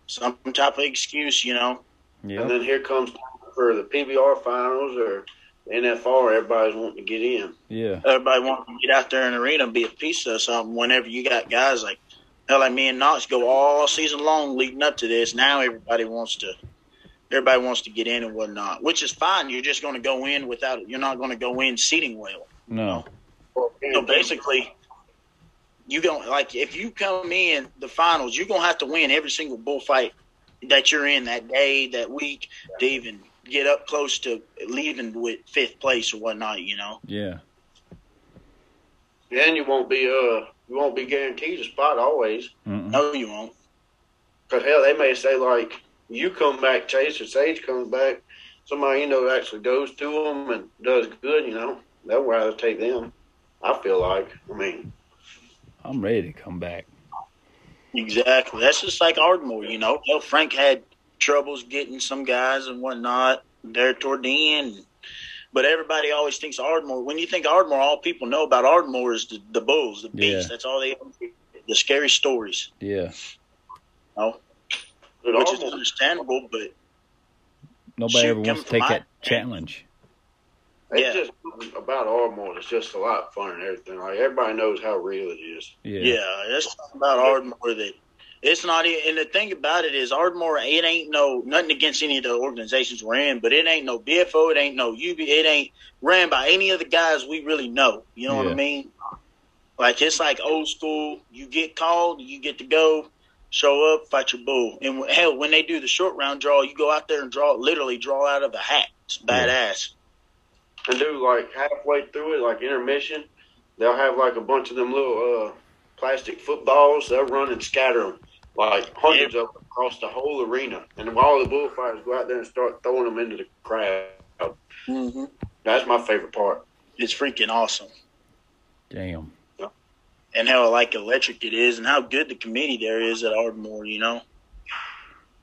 some type of excuse, you know. Yeah. And then here comes for the PBR finals or the NFR. Everybody's wanting to get in. Yeah. Everybody wants to get out there in the arena and be a piece of something. Whenever you got guys like hell, like me and Knox go all season long leading up to this. Now everybody wants to, everybody wants to get in and whatnot, which is fine. You're just going to go in without. You're not going to go in seating well. No. So basically, you don't like if you come in the finals, you're gonna have to win every single bullfight that you're in that day, that week, to even get up close to leaving with fifth place or whatnot. You know. Yeah. And you won't be uh you won't be guaranteed a spot always. Mm-mm. No, you won't. Cause hell, they may say like you come back, Chase or Sage comes back. Somebody you know actually goes to them and does good. You know they'll rather take them. I feel like. I mean, I'm ready to come back. Exactly. That's just like Ardmore, you know. Hell, Frank had troubles getting some guys and whatnot there toward the end. But everybody always thinks Ardmore. When you think Ardmore, all people know about Ardmore is the, the bulls, the beast. Yeah. That's all they the scary stories, Yeah. but which is understandable. But Nobody Shoot, ever wants to take that my- challenge. It's Yeah. just about Ardmore. It's just a lot of fun and everything. Like everybody knows how real it is. Yeah. yeah, that's about Ardmore that it's not. And the thing about it is, Ardmore, it ain't no nothing against any of the organizations we're in, but it ain't no BFO, it ain't no UB, it ain't ran by any of the guys we really know. You know what I mean? Like it's like old school. You get called, you get to go, show up, fight your bull. And hell, when they do the short round draw, you go out there and draw, literally draw out of a hat. It's badass. And do like halfway through it, like intermission, they'll have like a bunch of them little uh, plastic footballs. They'll run and scatter them, like hundreds of them across the whole arena. And while the bullfighters go out there and start throwing them into the crowd. Mm-hmm. That's my favorite part. It's freaking awesome. Damn. And how like electric it is and how good the committee there is at Ardmore, you know?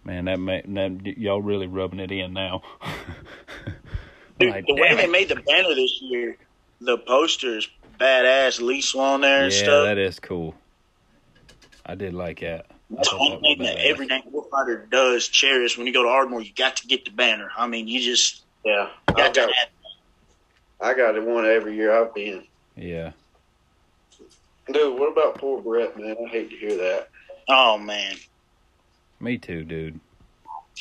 Man, that, ma- that y'all really rubbing it in now. Dude, Like, the way they made the banner this year, the posters, badass Lee Swan there and yeah, stuff. that is cool. I did like that. I That's thought one thing that badass. every night warfighter does cherish when you go to Ardmore. You got to get the banner. I mean, you just Yeah, I got to got I got it one every year I've been. Yeah. Dude, what about poor Brett, man? I hate to hear that. Oh man, Me too, dude.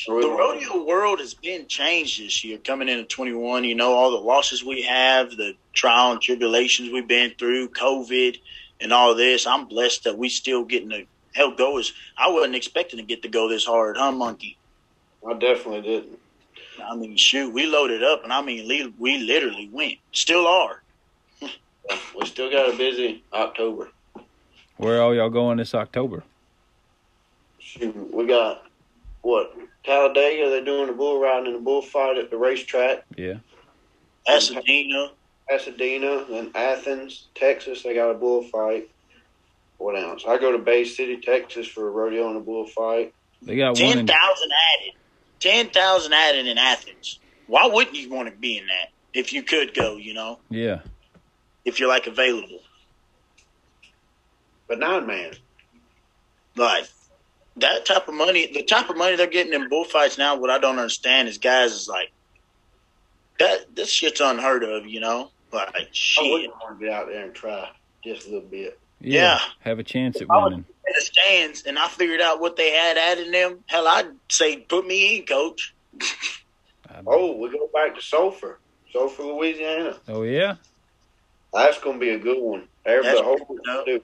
the rodeo world has been changed this year. Coming into twenty one, you know all the losses we have, the trial and tribulations we've been through, COVID, and all this. I'm blessed that we still getting to hell go. is I wasn't expecting to get to go this hard, huh, Monkey? I definitely didn't. I mean, shoot, we loaded up, and I mean, we, we literally went, still are. We still got a busy October. Where all y'all going this October? Shoot, we got what Talladega? They're doing the bull riding and the bullfight at the racetrack. Yeah. Pasadena, Pasadena and Athens, Texas. They got a bullfight. What else? I go to Bay City, Texas for a rodeo and a bullfight. They got one ten in added, ten thousand added in Athens. Why wouldn't you want to be in that if you could go? You know, Yeah. if you're like available, But nine man. like that type of money, the type of money they're getting in bullfights now. What I don't understand is guys is like that. This shit's unheard of. You know, like shit. I shit. wouldn't want to get out there and try just a little bit. Yeah. Yeah. Have a chance at I winning. in the stands and I figured out what they had added in them, hell, I'd say put me in, coach. Oh, we go back to Sulphur, Sulphur, Louisiana. Oh yeah. That's gonna be a good one. Everybody, That's whole, dope. dude,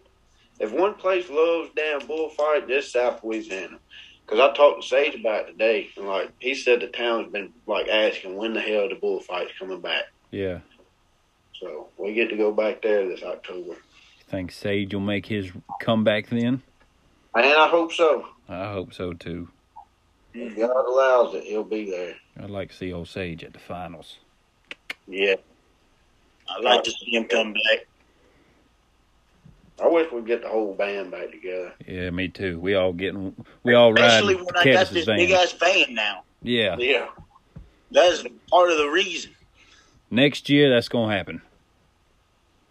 if one place loves damn bullfight, this South Louisiana. Because I talked to Sage about it today, and like he said, the town's been like asking when the hell the bullfight's coming back. Yeah. So we get to go back there this October, Think Sage will make his comeback then? and I hope so. I hope so too. If God allows it, he'll be there. I'd like to see old Sage at the finals. Yeah, I'd like to see him come back. I wish we'd get the whole band back together. Yeah, me too. We all getting we all Especially riding when I got this van. big ass van now. Yeah. Yeah, That's part of the reason. Next year that's gonna happen.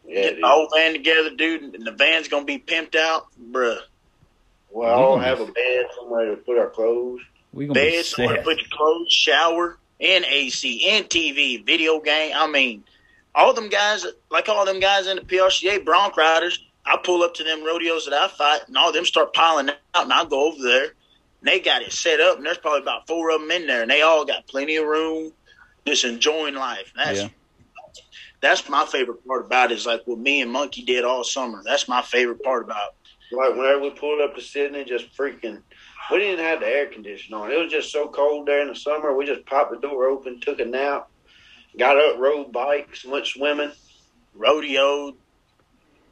Yeah. Get dude. the whole van together, dude, and the van's gonna be pimped out, bruh. We'll all Mm. have a bed somewhere to put our clothes. We gonna be Bed, somewhere to set. put your clothes, shower, and AC, and TV, video game. I mean, all them guys, like all them guys in the PRCA Bronc Riders, I pull up to them rodeos that I fight, and all them start piling out, and I go over there, and they got it set up, and there's probably about four of them in there, and they all got plenty of room, just enjoying life. That's Yeah. That's my favorite part about it. Is like what me and Monkey did all summer. That's my favorite part about. it. Like whenever we pulled up to Sidney, just freaking, we didn't have the air conditioner on. It was just so cold there in the summer. We just popped the door open, took a nap, got up, rode bikes, went swimming, rodeoed,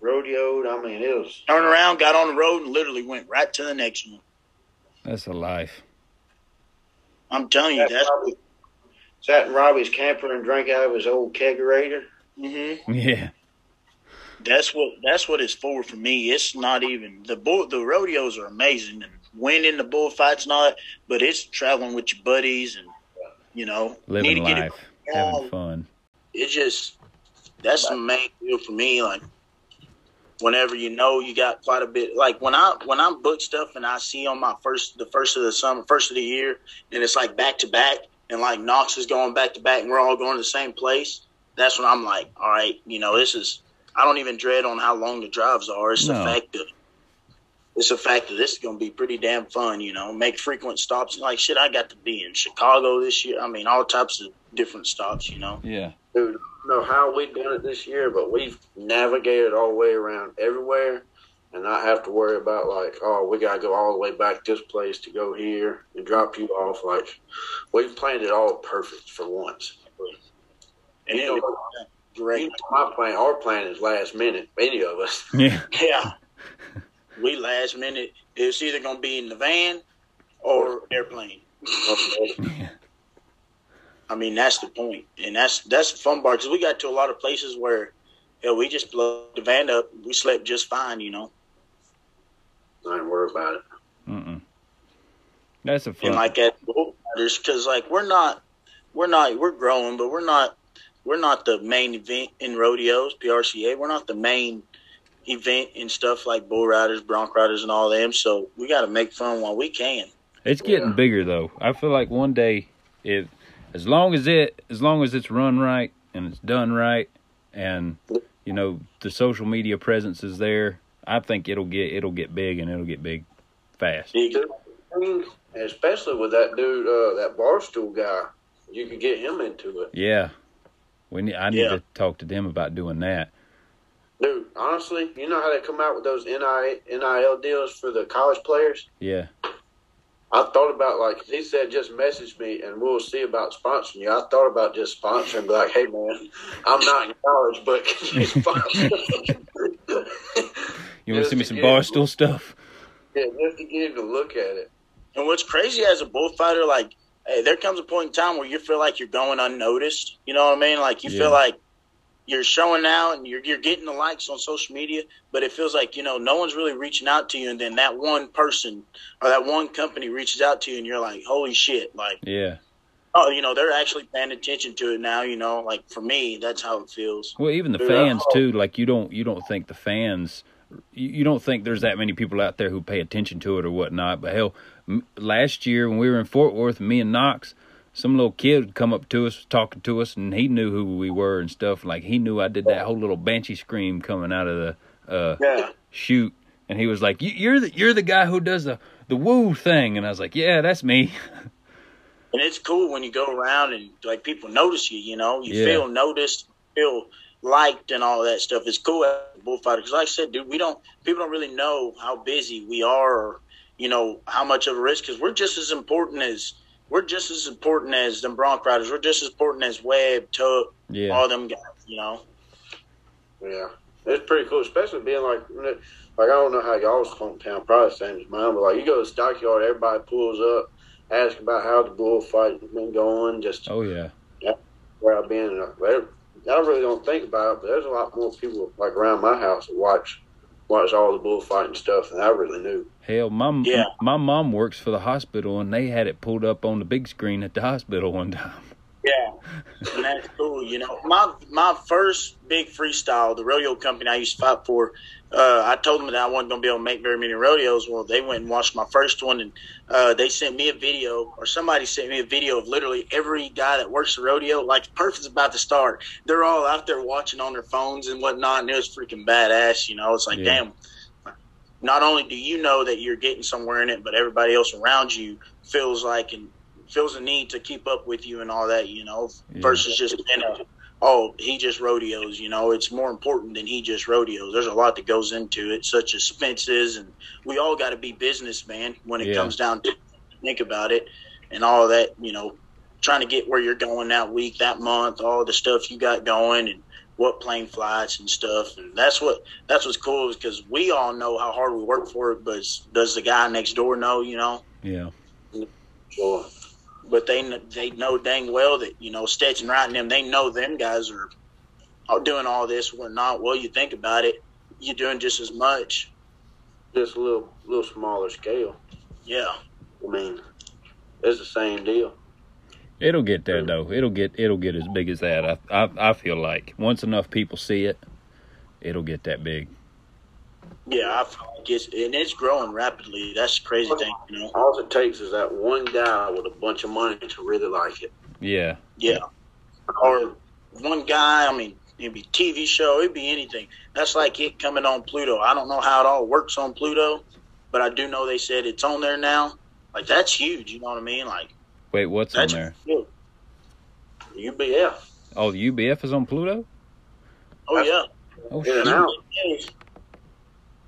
rodeoed. I mean, it was turned around, got on the road, and literally went right to the next one. That's a life. I'm telling you, that's. Robbie, sat in Robbie's camper and drank out of his old kegerator. Hmm Yeah. That's what that's what it's for for me. It's not even the bull. The rodeos are amazing and winning the bullfights and all that, but it's traveling with your buddies and you know need Living life. it. Having fun. It's just that's the main deal for me. Like whenever you know you got quite a bit. Like when I when I'm booked stuff and I see on my first the first of the summer, first of the year, and it's like back to back, and like Knox is going back to back, and we're all going to the same place. That's when I'm like, all right, you know, this is. I don't even dread on how long the drives are. It's the fact that it's the fact that this is going to be pretty damn fun. You know, make frequent stops. Like shit, I got to be in Chicago this year. I mean, all types of different stops. You know. Yeah. Dude, I don't know how we done it this year, but we've navigated all the way around everywhere and not have to worry about like, oh, we gotta go all the way back this place to go here and drop you off. Like, we've planned it all perfect for once. And You it was great. My plan, our plan is last minute. Any of us. Yeah. Yeah. we last minute. It's either going to be in the van or airplane. I mean, that's the point, and that's that's the fun part because we got to a lot of places where, yeah, we just blew the van up. We slept just fine, you know. I ain't worried about it. Mm-mm. That's a fun. And like at because like we're not, we're not, we're growing, but we're not, we're not the main event in rodeos, PRCA. We're not the main event in stuff like bull riders, bronc riders, and all them. So we got to make fun while we can. It's getting Yeah. bigger though. I feel like one day, it as long as it as long as it's run right and it's done right, and you know the social media presence is there. I think it'll get it'll get big and it'll get big fast. Especially with that dude, uh, that barstool guy, you could get him into it. Yeah, we need. I need Yeah. to talk to them about doing that. Dude, honestly, you know how they come out with those NIL deals for the college players? Yeah, I thought about like he said, just message me and we'll see about sponsoring you. I thought about just sponsoring, like, hey man, I'm not in college, but can you sponsor? you want to Just see me some barstool stuff? yeah, just to get him to look at it. And what's crazy as a bullfighter, like, hey, there comes a point in time where you feel like you're going unnoticed. You know what I mean? Like you Yeah. feel like you're showing out and you're you're getting the likes on social media, but it feels like you know no one's really reaching out to you. And then that one person or that one company reaches out to you, and you're like, holy shit! Like, Yeah. oh, you know, they're actually paying attention to it now. You know, like for me, that's how it feels. Well, even the Yeah. fans oh. too. Like you don't you don't think the fans, you, don't think there's that many people out there who pay attention to it or whatnot. But hell, last year when we were in Fort Worth, me and Knox, some little kid would come up to us, talking to us, and he knew who we were and stuff. Like he knew I did that whole little banshee scream coming out of the uh, Yeah. shoot, and he was like, "You- "You're the you're the guy who does the the woo thing," and I was like, "Yeah, that's me." and it's cool when you go around and like people notice you. You know, you Yeah. feel noticed, feel liked, and all that stuff. It's cool as a bullfighter because, like I said, dude, we don't people don't really know how busy we are, or you know how much of a risk because we're just as important as we're just as important as them bronc riders. We're just as important as Webb, Tuck, Yeah, all them guys. You know, Yeah, it's pretty cool, especially being like, like I don't know how y'all's hometown, probably the same as mine, but like you go to the stockyard, everybody pulls up, ask about how the bullfight has been going, just oh yeah, yeah, where I've been. Uh, there- I really don't think about it, but there's a lot more people like around my house that watch watch all the bullfighting stuff and I really knew. Hell, my Yeah. my mom works for the hospital, and they had it pulled up on the big screen at the hospital one time. Yeah, and that's cool. You know, my my first big freestyle, the rodeo company I used to fight for, uh, I told them that I wasn't going to be able to make very many rodeos. Well, they went and watched my first one, and uh, they sent me a video, or somebody sent me a video of literally every guy that works the rodeo. Like, Perfect's about to start. They're all out there watching on their phones and whatnot, and it was freaking badass. You know, it's like, Yeah. damn. Not only do you know that you're getting somewhere in it, but everybody else around you feels like and feels a need to keep up with you and all that, you know, Yeah. versus just being a, oh, he just rodeos, you know, it's more important than he just rodeos. There's a lot that goes into it, such as expenses, and we all got to be businessman when it Yeah. comes down to think about it and all that, you know, trying to get where you're going that week, that month, all the stuff you got going and what plane flights and stuff. And that's what, that's what's cool is because we all know how hard we work for it, but does the guy next door know, you know? Yeah, Sure. But they they know dang well that you know Stetson Wright and them they know them guys are, are doing all this we're not Well, you think about it, you're doing just as much. Just a little little smaller scale. Yeah, I mean, it's the same deal. it'll get there though. It'll get it'll get as big as that. I I, I feel like once enough people see it, it'll get that big. Yeah, I feel like it's and it's growing rapidly. That's the crazy thing, you know. All it takes is that one guy with a bunch of money to really like it. Yeah, Yeah, or one guy. I mean, it'd be TV show. It'd be anything. That's like it coming on Pluto. I don't know how it all works on Pluto, but I do know they said it's on there now. Like that's huge. You know what I mean? Like wait, what's on there? huge. UBF. Oh, UBF is on Pluto. Oh yeah. Oh In and shit!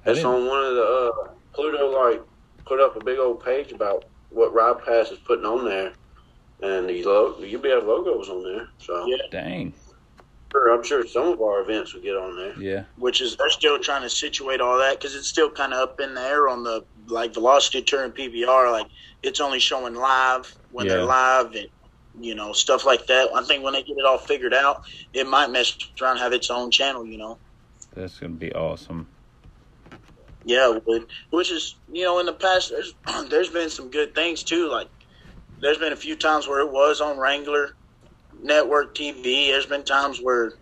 Out. It's on one of the uh, Pluto like put up a big old page about what Ride Pass is putting on there, and the logo, the UBF logo was on there. So Yeah. Dang. sure, I'm sure some of our events will get on there. Yeah. which is they're still trying to situate all that because it's still kind of up in the air on the like velocity tour and PBR. Like it's only showing live when Yeah. they're live, and you know, stuff like that. I think when they get it all figured out, it might mess around and have its own channel, you know. That's gonna be awesome. Yeah, would. Which is, you know, in the past, there's there's been some good things too. Like, there's been a few times where it was on Wrangler Network TV. There's been times where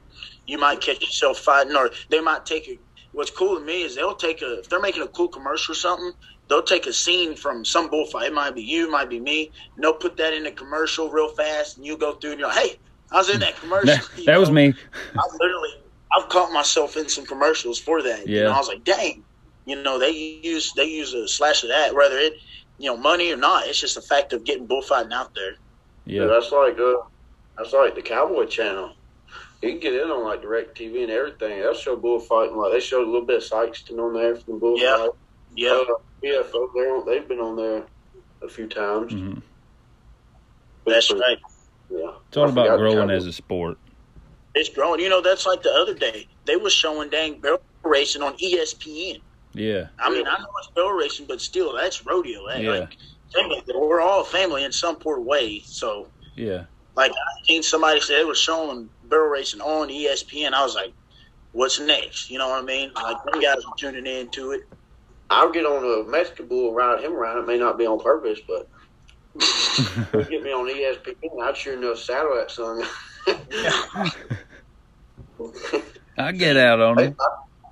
you might catch yourself fighting, or they might take a. What's cool to me is they'll take a if they're making a cool commercial or something. They'll take a scene from some bullfight. It might be you, it might be me. And they'll put that in a commercial real fast, and you go through and you're like, "Hey, I was in that commercial." That, that was me. I literally, I've caught myself in some commercials for that. You Yeah. know, I was like, dang, you know, they use they use a slash of that, whether it, you know, money or not. It's just a fact of getting bullfighting out there. Yeah, Yeah. that's like uh, that's like the Cowboy Channel. You can get in on like Direct TV and everything. They'll show bullfighting. Like they showed a little bit of Sikeston on there from the bullfight. Yeah. Yeah, Uh, BFO, they're on, they've been on there a few times. hmm that's right. Yeah, It's all about growing as a sport. It's growing. You know, that's like the other day they was showing dang barrel racing on ESPN. Yeah. I mean, I know it's barrel racing, but still, that's rodeo. That, Yeah. Like, family, we're all family in some poor way. So, Yeah. like, I seen somebody say they were showing barrel racing on ESPN. I was like, what's next? You know what I mean? Like, them guys are tuning into it. I'll get on a Mexican bull, ride him around. It may not be on purpose, but it'll get me on ESPN. I'd sure enough saddle that son. I get out on I it.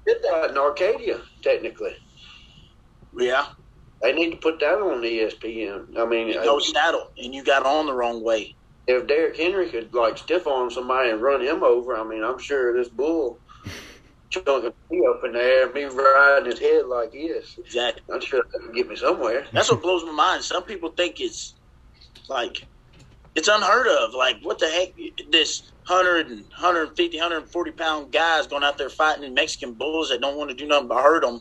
did that in Arcadia, technically. Yeah, They need to put that on E ESPN. I mean, no uh, saddle, and you got on the wrong way. if Derrick Henry could like stiff arm somebody and run him over, I mean, I'm sure this bull chunking me up in the air, me riding his head like this. Exactly. I'm sure that could get me somewhere. That's what blows my mind. Some people think it's like it's unheard of. Like, what the heck? This 100 and 150, 140 pound guys going out there fighting Mexican bulls that don't want to do nothing but hurt them.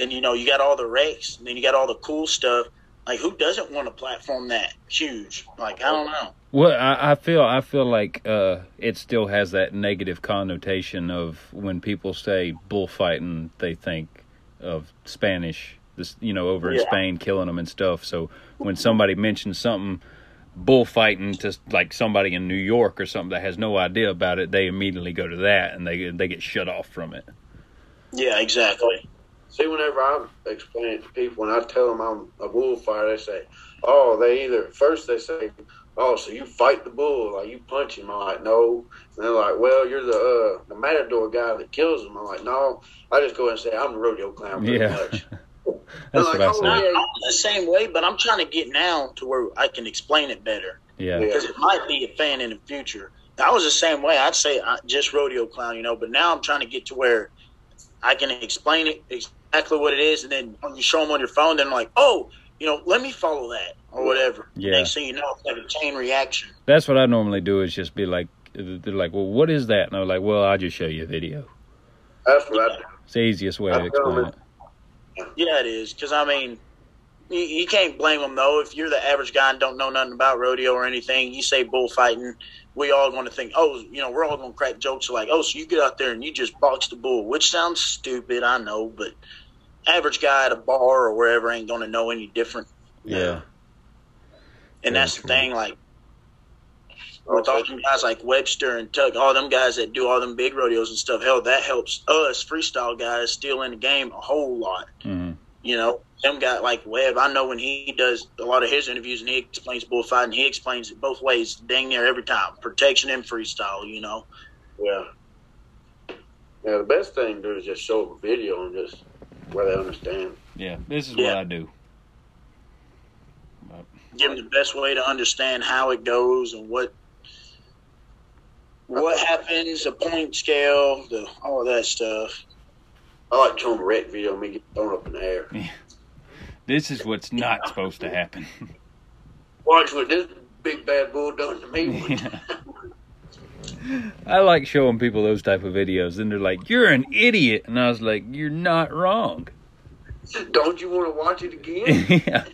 And you know, you got all the wrecks, and then you got all the cool stuff. Like, who doesn't want to platform that huge? Like, I don't know. Well, I, I feel I feel like uh, it still has that negative connotation of when people say bullfighting, they think of Spanish, this you know, over in Spain killing them and stuff. So when somebody mentions something bullfighting to like somebody in New York or something that has no idea about it, they immediately go to that and they they get shut off from it. Yeah, exactly. See, whenever I explain it to people, when I tell them I'm a bullfighter, they say, "Oh, they either first they say, oh, so you fight the bull, like you punch him." I'm like, "No," and they're like, "Well, you're the uh, the matador guy that kills him." I'm like, "No, I just go ahead and say I'm the rodeo clown, pretty Yeah. much." That's like, what I oh, say. I'm the same way, but I'm trying to get now to where I can explain it better. Yeah. Yeah. because it might be a fan in the future. I was the same way. I'd say I, just rodeo clown, you know, but now I'm trying to get to where I can explain it exactly what it is, and then when you show them on your phone, then like, oh, you know, let me follow that or whatever. Yeah. Next thing you know, it's like a chain reaction. That's what I normally do is just be like, they're like, well, what is that? And I'm like, well, I'll just show you a video. That's what I do. It's the easiest way to I've explain done it. Yeah, it is. Because I mean, you, you can't blame them though. If you're the average guy and don't know nothing about rodeo or anything, you say bullfighting, we all going to think, oh, you know, we're all going to crack jokes like, oh, so you get out there and you just box the bull, which sounds stupid, I know, but average guy at a bar or wherever ain't going to know any different. Yeah. And that's the thing, like. With all them guys like Webster and Tuck, all them guys that do all them big rodeos and stuff, hell, that helps us freestyle guys still in the game a whole lot. hmm You know, them guy like Webb, I know when he does a lot of his interviews and he explains bullfighting, he explains it both ways, dang near every time, protection and freestyle. You know, Yeah. Yeah, the best thing to do is just show a video and just where they understand. Yeah. This is Yeah. what I do. give them the best way to understand how it goes and what what happens, the point scale, the all that stuff. I like showing a wreck video and me get thrown up in the air. This is what's not supposed to happen. Watch what this big bad bull done to me. I like showing people those type of videos, and they're like, "You're an idiot," and I was like, "You're not wrong." Don't you want to watch it again? yeah.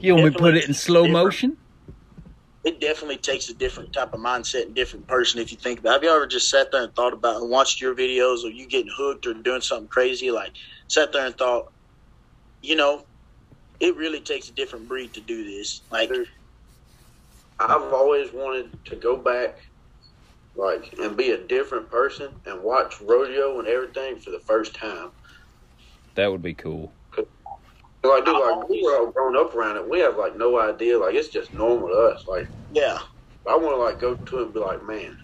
You want me to put it in slow motion? It definitely takes a different type of mindset and different person if you think about it. Have you ever just sat there and thought about and watched your videos or you getting hooked or doing something crazy? Like sat there and thought, you know, it really takes a different breed to do this. Like I've always wanted to go back, like, and be a different person and watch rodeo and everything for the first time. That would be cool. Like, dude, like we were all grown up around it. We have like no idea. Like, it's just normal to us. Like, Yeah, I want to like go to it and be like, man,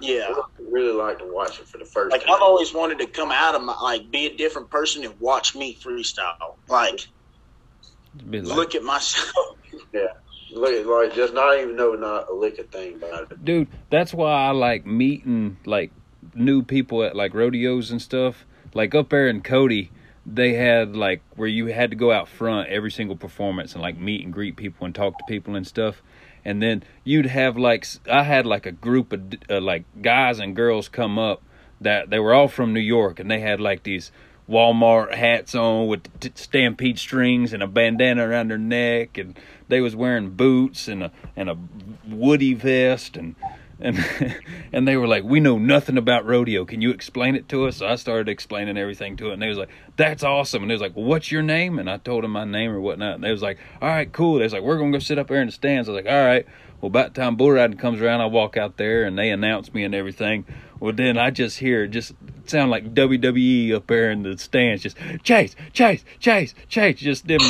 yeah. I really like to watch it for the first Like time. I've always wanted to come out of my like be a different person and watch me freestyle. Like like, look at myself. Yeah. Look, like, just not even know not a lick of thing about it. dude that's why i like meeting like new people at like rodeos and stuff like up there in cody they had like where you had to go out front every single performance and like meet and greet people and talk to people and stuff. And then you'd have like i had like a group of uh, like guys and girls come up that they were all from new york and they had like these walmart hats on with t- stampede strings and a bandana around their neck and they was wearing boots and a and a woody vest and and and they were like, "We know nothing about rodeo. Can you explain it to us?" So I started explaining everything to it, and they was like, "That's awesome." And they was like, well, "What's your name?" And I told them my name or whatnot. And they was like, "All right, cool." They was like, "We're gonna go sit up there in the stands." I was like, "All right." Well, about the time bull riding comes around, I walk out there and they announce me and everything. Well, then I just hear just sound like WWE up there in the stands, just Chase, Chase, Chase, Chase, just them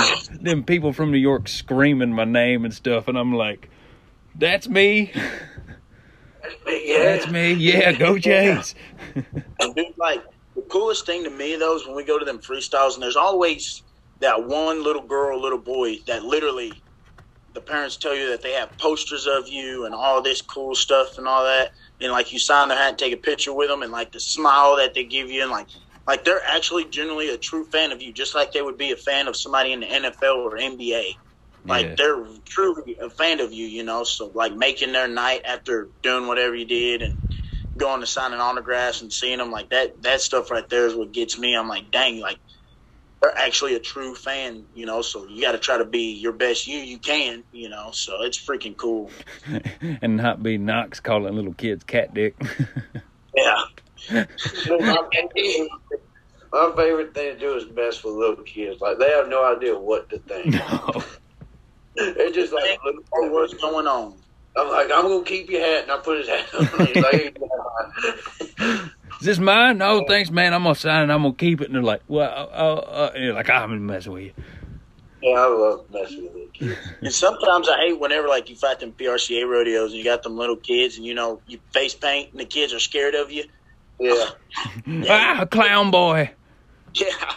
them people from New York screaming my name and stuff, and I'm like, "That's me." Yeah, That's me. Yeah, go Chase. And dude, like the coolest thing to me though is when we go to them freestyles and there's always that one little girl, little boy that literally the parents tell you that they have posters of you and all this cool stuff and all that. And like you sign their hat and take a picture with them and like the smile that they give you and like like they're actually generally a true fan of you, just like they would be a fan of somebody in the NFL or NBA. Like Yeah. they're truly a fan of you, you know. So like making their night after doing whatever you did and going to signing autographs and seeing them like that. That stuff right there is what gets me. I'm like, dang, like they're actually a true fan, you know. So you got to try to be your best you you can, you know. So it's freaking cool. and not be Knox calling little kids cat dick. Yeah, my, my favorite thing to do is mess with little kids. Like they have no idea what to think. no. They're just like, or look, what's going on? I'm like, I'm gonna keep your hat, and I put his hat on. He's like, Is this mine? No, thanks, man. I'm gonna sign it. I'm gonna keep it. And they're like, well, uh, uh, uh, you're like, I'm messing with you. yeah, I love messing with little kids. And sometimes I hate whenever like you fight them PRCA rodeos and you got them little kids and you know you face paint and the kids are scared of you. Yeah. Ah, clown boy. Yeah.